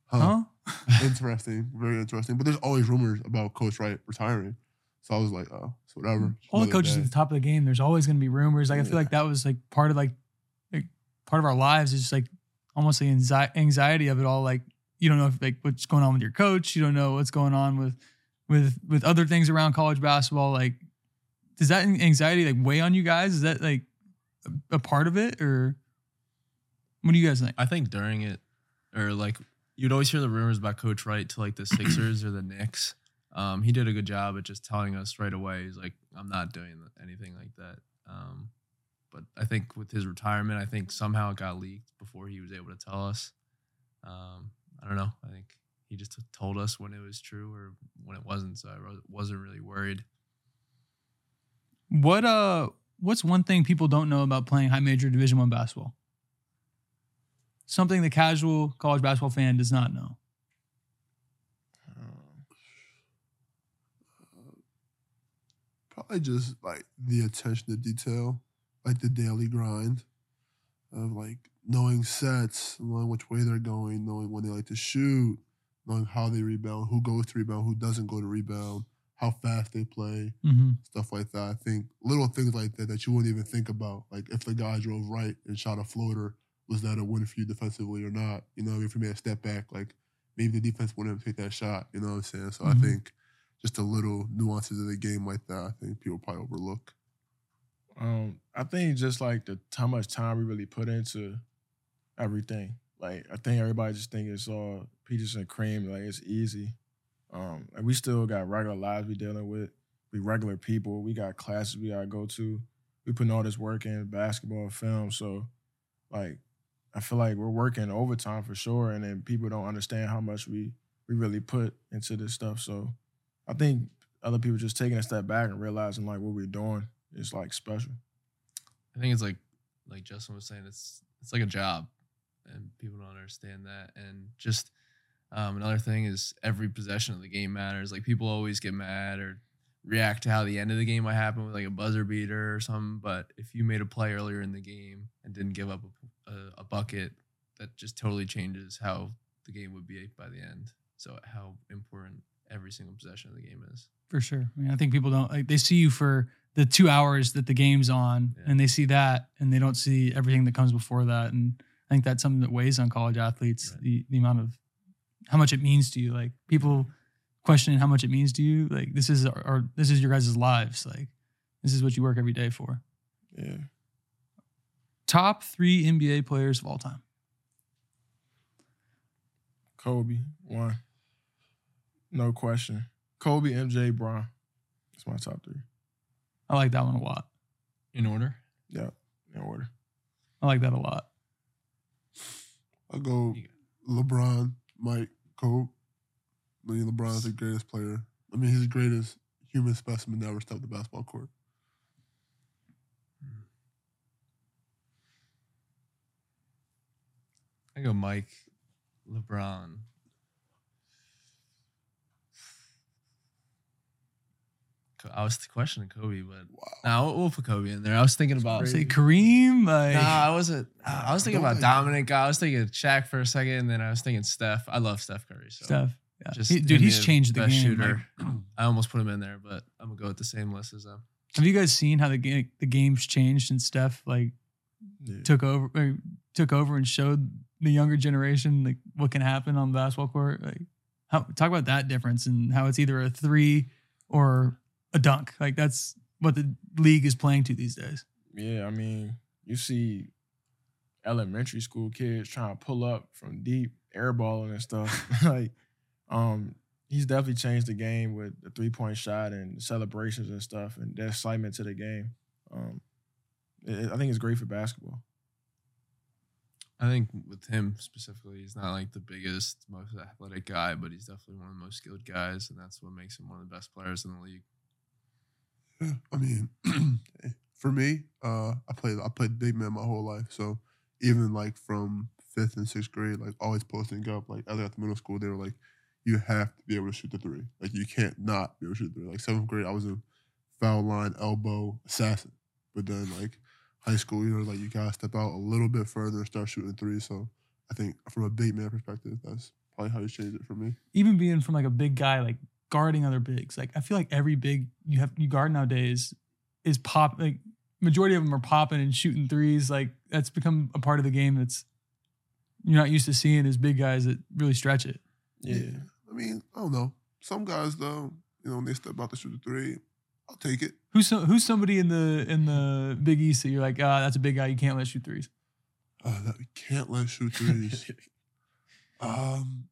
Speaker 2: "Huh,
Speaker 6: Huh?
Speaker 2: interesting, very interesting." But there's always rumors about Coach Wright retiring, so I was like, "Oh, so whatever."
Speaker 6: Mm, all the coaches
Speaker 2: day.
Speaker 6: at the top of the game, there's always going to be rumors. Like I feel
Speaker 2: Yeah.
Speaker 6: like that was like part of like, like part of our lives is just like almost the anxi- anxiety of it all. Like you don't know if like what's going on with your coach. You don't know what's going on with with with other things around college basketball. Like, does that anxiety like weigh on you guys? Is that like a, part of it, or what do you guys think?
Speaker 1: I think during it, or like you'd always hear the rumors about Coach Wright to like the Sixers or the Knicks. Um, he did a good job at just telling us right away. He's like, I'm not doing anything like that. Um, but I think with his retirement, I think somehow it got leaked before he was able to tell us. Um, I don't know. I think he just told us when it was true or when it wasn't. So I wasn't really worried.
Speaker 6: What uh what's one thing people don't know about playing high major division 1 basketball? Something the casual college basketball fan does not know.
Speaker 2: Uh, probably just like the attention to detail, like the daily grind of like knowing sets, knowing which way they're going, knowing when they like to shoot, knowing how they rebound, who goes to rebound, who doesn't go to rebound, how fast they play,
Speaker 6: Mm-hmm.
Speaker 2: stuff like that. I think little things like that that you wouldn't even think about. Like if the guy drove right and shot a floater, was that a win for you defensively or not? You know, if you made a step back, like maybe the defense wouldn't have take that shot. You know what I'm saying? So
Speaker 6: Mhm.
Speaker 2: I think just the little nuances of the game like that, I think people probably overlook.
Speaker 3: Um, I think just like the how much time we really put into everything. Like I think everybody just think it's all peaches and cream, like it's easy. Um, and we still got regular lives we dealing with. We regular people. We got classes we gotta go to. We putting all this work in basketball, film. So, like, I feel like we're working overtime for sure, and then people don't understand how much we we really put into this stuff. So, I think other people just taking a step back and realizing like what we're doing is like special.
Speaker 1: I think it's like like Justin was saying, it's it's like a job, and people don't understand that. And just um, another thing is every possession of the game matters. Like people always get mad or react to how the end of the game might happen with like a buzzer beater or something. But if you made a play earlier in the game and didn't give up a, a, a bucket, that just totally changes how the game would be by the end. So how important every single possession of the game is.
Speaker 6: For sure. I mean, I think people don't like they see you for the two hours that the game's on,
Speaker 1: Yeah.
Speaker 6: and they see that, and they don't see everything that comes before that. And I think that's something that weighs on college athletes
Speaker 1: Right.
Speaker 6: the the amount of how much it means to you. Like people questioning how much it means to you. Like this is our, our this is your guys' lives. Like this is what you work every day for.
Speaker 3: Yeah.
Speaker 6: Top three NBA players of all time.
Speaker 3: Kobe, one. No question. Kobe, MJ, Bron. That's my top three.
Speaker 6: I like that one a lot.
Speaker 1: In order?
Speaker 3: Yep. In order.
Speaker 6: I like that a lot.
Speaker 2: I'll go LeBron, Mike, Kobe. I mean, LeBron's the greatest player. I mean, he's the greatest human specimen that ever stepped the basketball court.
Speaker 1: I go Mike, LeBron. I was questioning Kobe, but
Speaker 2: Wow.
Speaker 1: no, we'll, we'll put Kobe in there. I was thinking about.
Speaker 6: Say Kareem. Like,
Speaker 1: No, I wasn't. I was thinking about
Speaker 2: like-
Speaker 1: Dominic. I was thinking Shaq for a second, and then I was thinking Steph. I love Steph Curry. So
Speaker 6: Steph. Yeah.
Speaker 1: just
Speaker 6: He- dude, he's changed the
Speaker 1: best
Speaker 6: game.
Speaker 1: Shooter.
Speaker 6: like-
Speaker 1: I almost put him in there, but I'm gonna go with the same list as them.
Speaker 6: have you guys seen how the game the game's changed and Steph like
Speaker 3: Yeah.
Speaker 6: took over or took over and showed the younger generation like what can happen on the basketball court? Like, how talk about that difference and how it's either a three or a dunk. Like that's what the league is playing to these days.
Speaker 3: Yeah, I mean, you see elementary school kids trying to pull up from deep airballing and stuff. like, um, he's definitely changed the game with the three point shot and celebrations and stuff, and the excitement to the game. Um, it- I think it's great for basketball.
Speaker 1: I think with him specifically, he's not like the biggest, most athletic guy, but he's definitely one of the most skilled guys, and that's what makes him one of the best players in the league.
Speaker 2: Yeah, I mean, for me, uh, I played I played big man my whole life. So even like from fifth and sixth grade, like always posting up. Like other at the middle school, they were like, you have to be able to shoot the three. Like you can't not be able to shoot the three. Like seventh grade, I was a foul line elbow assassin. But then like high school, you know, like you gotta step out a little bit further and start shooting three. So I think from a big man perspective, that's probably how you changed it for me.
Speaker 6: Even being from like a big guy, like guarding other bigs. Like I feel like every big you have you guard nowadays is pop like majority of them are popping and shooting threes. Like that's become a part of the game that's you're not used to seeing as big guys that really stretch it.
Speaker 3: Yeah.
Speaker 2: I mean, I don't know. Some guys though, you know, when they step out to shoot the three, I'll take it.
Speaker 6: Who's so, who's somebody in the in the Big East that you're like, ah, that's a big guy. You can't let shoot threes.
Speaker 2: Uh, that we can't let shoot threes. um,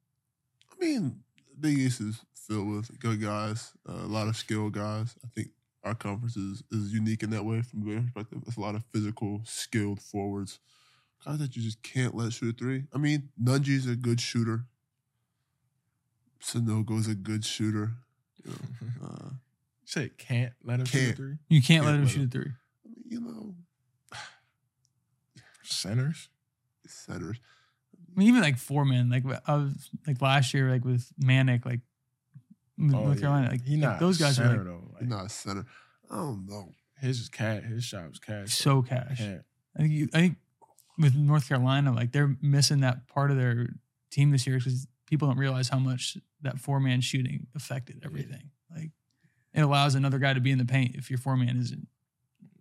Speaker 2: I mean, Big East is filled with good guys, uh, a lot of skilled guys. I think our conference is, is unique in that way from their perspective. It's a lot of physical, skilled forwards, guys that you just can't let shoot a three. I mean, Nunji's a good shooter. Sanogo's a good shooter. You know, uh,
Speaker 3: said can't let him shoot a three.
Speaker 6: You can't let
Speaker 2: Can't
Speaker 6: him
Speaker 2: let
Speaker 6: shoot a three.
Speaker 2: I mean, you know,
Speaker 3: Centers.
Speaker 2: centers.
Speaker 6: I mean, even like four men, like I was like last year, like with Manek, like with
Speaker 3: Oh,
Speaker 6: North
Speaker 3: yeah.
Speaker 6: Carolina, like,
Speaker 3: he
Speaker 6: like,
Speaker 3: not
Speaker 6: those guys
Speaker 3: center
Speaker 6: are like
Speaker 3: though. Like,
Speaker 2: He's not a center. I don't know.
Speaker 3: his is cat. His shot was cash.
Speaker 6: so cash.
Speaker 3: Can't.
Speaker 6: I think you, I think with North Carolina, like they're missing that part of their team this year because people don't realize how much that four man shooting affected everything. Like it allows another guy to be in the paint if your four man isn't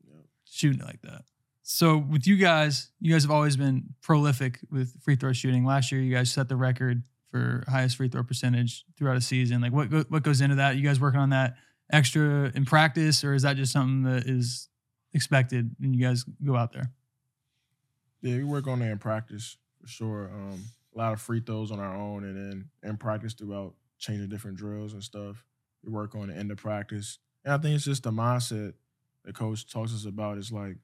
Speaker 3: Yep.
Speaker 6: shooting it like that. So with you guys, you guys have always been prolific with free throw shooting. Last year, you guys set the record for highest free throw percentage throughout a season. Like what what goes into that? You guys working on that extra in practice, or is that just something that is expected and you guys go out there?
Speaker 3: Yeah, we work on it in practice for sure. Um, a lot of free throws on our own, and then in practice throughout changing different drills and stuff. We work on it in the practice, and I think it's just the mindset the coach talks us about. Is like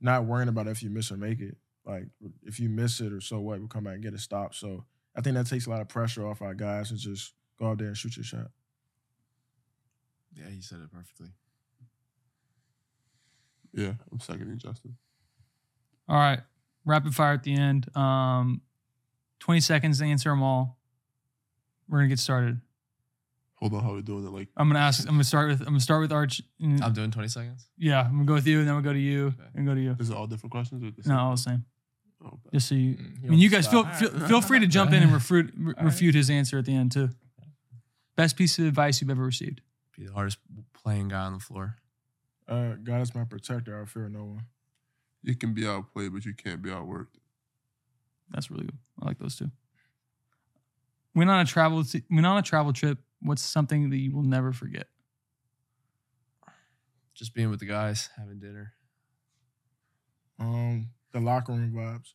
Speaker 3: not worrying about if you miss or make it. Like if you miss it or so what, we come back and get a stop. So I think that takes a lot of pressure off our guys and just go out there and shoot your shot.
Speaker 1: Yeah, he said it perfectly.
Speaker 2: Yeah, I'm seconding Justin.
Speaker 6: All right. Rapid fire at the end. Um, 20 seconds to answer them all. We're gonna get started.
Speaker 2: Hold on, how are we doing it? Like,
Speaker 6: I'm gonna ask. I'm gonna start with. I'm gonna start with Arch.
Speaker 1: I'm doing 20 seconds.
Speaker 6: yeah, I'm gonna go with you, and then we'll go to you,
Speaker 1: Okay.
Speaker 6: and go to you.
Speaker 2: is it all different questions? Or the
Speaker 6: No, all the same.
Speaker 2: Oh.
Speaker 6: Just so you.
Speaker 3: Mm,
Speaker 6: I mean, you guys feel feel, feel free to jump in and refute re-
Speaker 3: right.
Speaker 6: refute his answer at the end too. Best piece of advice you've ever received.
Speaker 1: Be the hardest playing guy on the floor.
Speaker 3: Uh, God is my protector. I fear no one.
Speaker 2: You can be outplayed, but you can't be outworked.
Speaker 6: That's really good. I like those two. When on a travel when on a travel trip, what's something that you will never forget?
Speaker 1: Just being with the guys, having dinner.
Speaker 3: Um, the locker room vibes.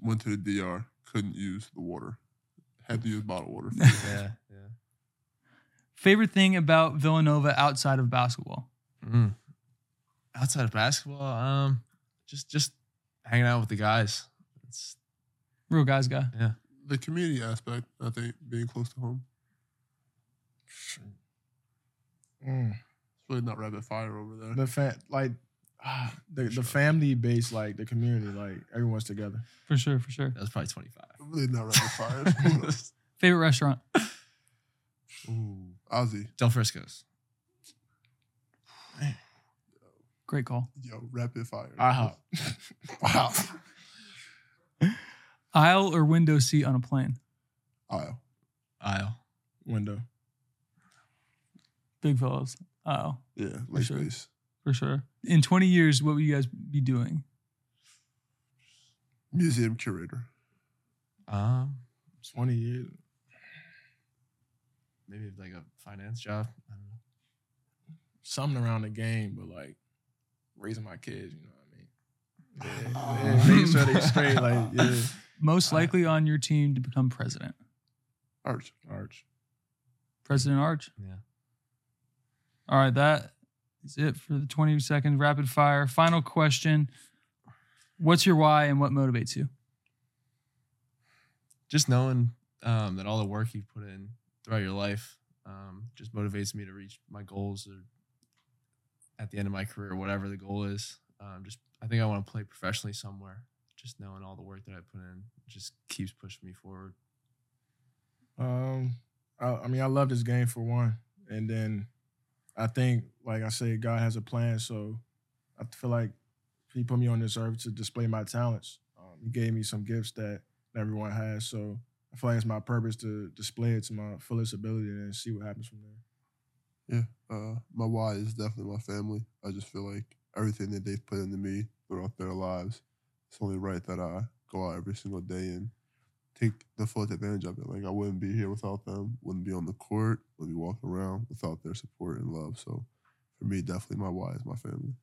Speaker 2: Went to the DR, couldn't use the water. Had to use bottled water.
Speaker 1: Yeah, yeah.
Speaker 6: Favorite thing about Villanova outside of basketball?
Speaker 1: Mm. Outside of basketball, um, just just hanging out with the guys. It's
Speaker 6: Real guys guy.
Speaker 1: yeah.
Speaker 2: the community aspect, I think, being close to home.
Speaker 3: Mm.
Speaker 2: It's really not rapid fire over there.
Speaker 3: the fa- like ah, the the family base, like the community, like everyone's together.
Speaker 6: For sure, for sure.
Speaker 1: That's probably 25.
Speaker 2: really not rapid fire.
Speaker 6: Favorite restaurant?
Speaker 1: Ooh.
Speaker 2: Ozzy,
Speaker 1: Del Frisco's.
Speaker 6: Great call.
Speaker 2: yo, rapid fire.
Speaker 3: IHOP,
Speaker 2: Wow.
Speaker 6: Aisle or window seat on a plane?
Speaker 2: Aisle.
Speaker 1: Aisle.
Speaker 3: window.
Speaker 6: Big fellows. Aisle,
Speaker 2: Yeah, like
Speaker 6: sure.
Speaker 2: space.
Speaker 6: For sure. In 20 years, what will you guys be doing?
Speaker 2: Museum curator.
Speaker 1: Um,
Speaker 3: Twenty years.
Speaker 1: maybe like a finance job. I don't know.
Speaker 3: Something around the game, but like raising my kids. You know what I mean? Yeah, yeah, making sure they straight. Like yeah,
Speaker 6: Most
Speaker 3: I-
Speaker 6: likely on your team to become president.
Speaker 2: Arch.
Speaker 3: Arch.
Speaker 6: President Arch.
Speaker 1: Yeah.
Speaker 6: All right, that is it for the 20 second rapid fire. Final question. What's your why and what motivates you?
Speaker 1: Just knowing um, that all the work you've put in throughout your life um, just motivates me to reach my goals or at the end of my career, whatever the goal is. Um, just I think I want to play professionally somewhere. Just knowing all the work that I put in just keeps pushing me forward.
Speaker 3: Um, I, I mean, I love this game for one, and then I think, like I said, God has a plan. So I feel like He put me on this earth to display my talents. Um, he gave me some gifts that everyone has. So I feel like it's my purpose to display it to my fullest ability and see what happens from there.
Speaker 2: Yeah. Uh, my why is definitely my family. I just feel like everything that they've put into me throughout their lives, it's only right that I go out every single day and take the full advantage of it. Like I wouldn't be here without them, wouldn't be on the court, wouldn't be walking around without their support and love. So for me, definitely my why is my family.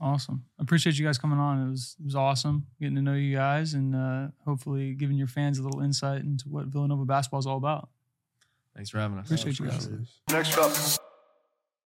Speaker 6: Awesome. I appreciate you guys coming on. It was it was awesome getting to know you guys and uh, hopefully giving your fans a little insight into what Villanova basketball is all about.
Speaker 1: Thanks for having us.
Speaker 6: Appreciate you guys.
Speaker 2: It.
Speaker 4: Next up,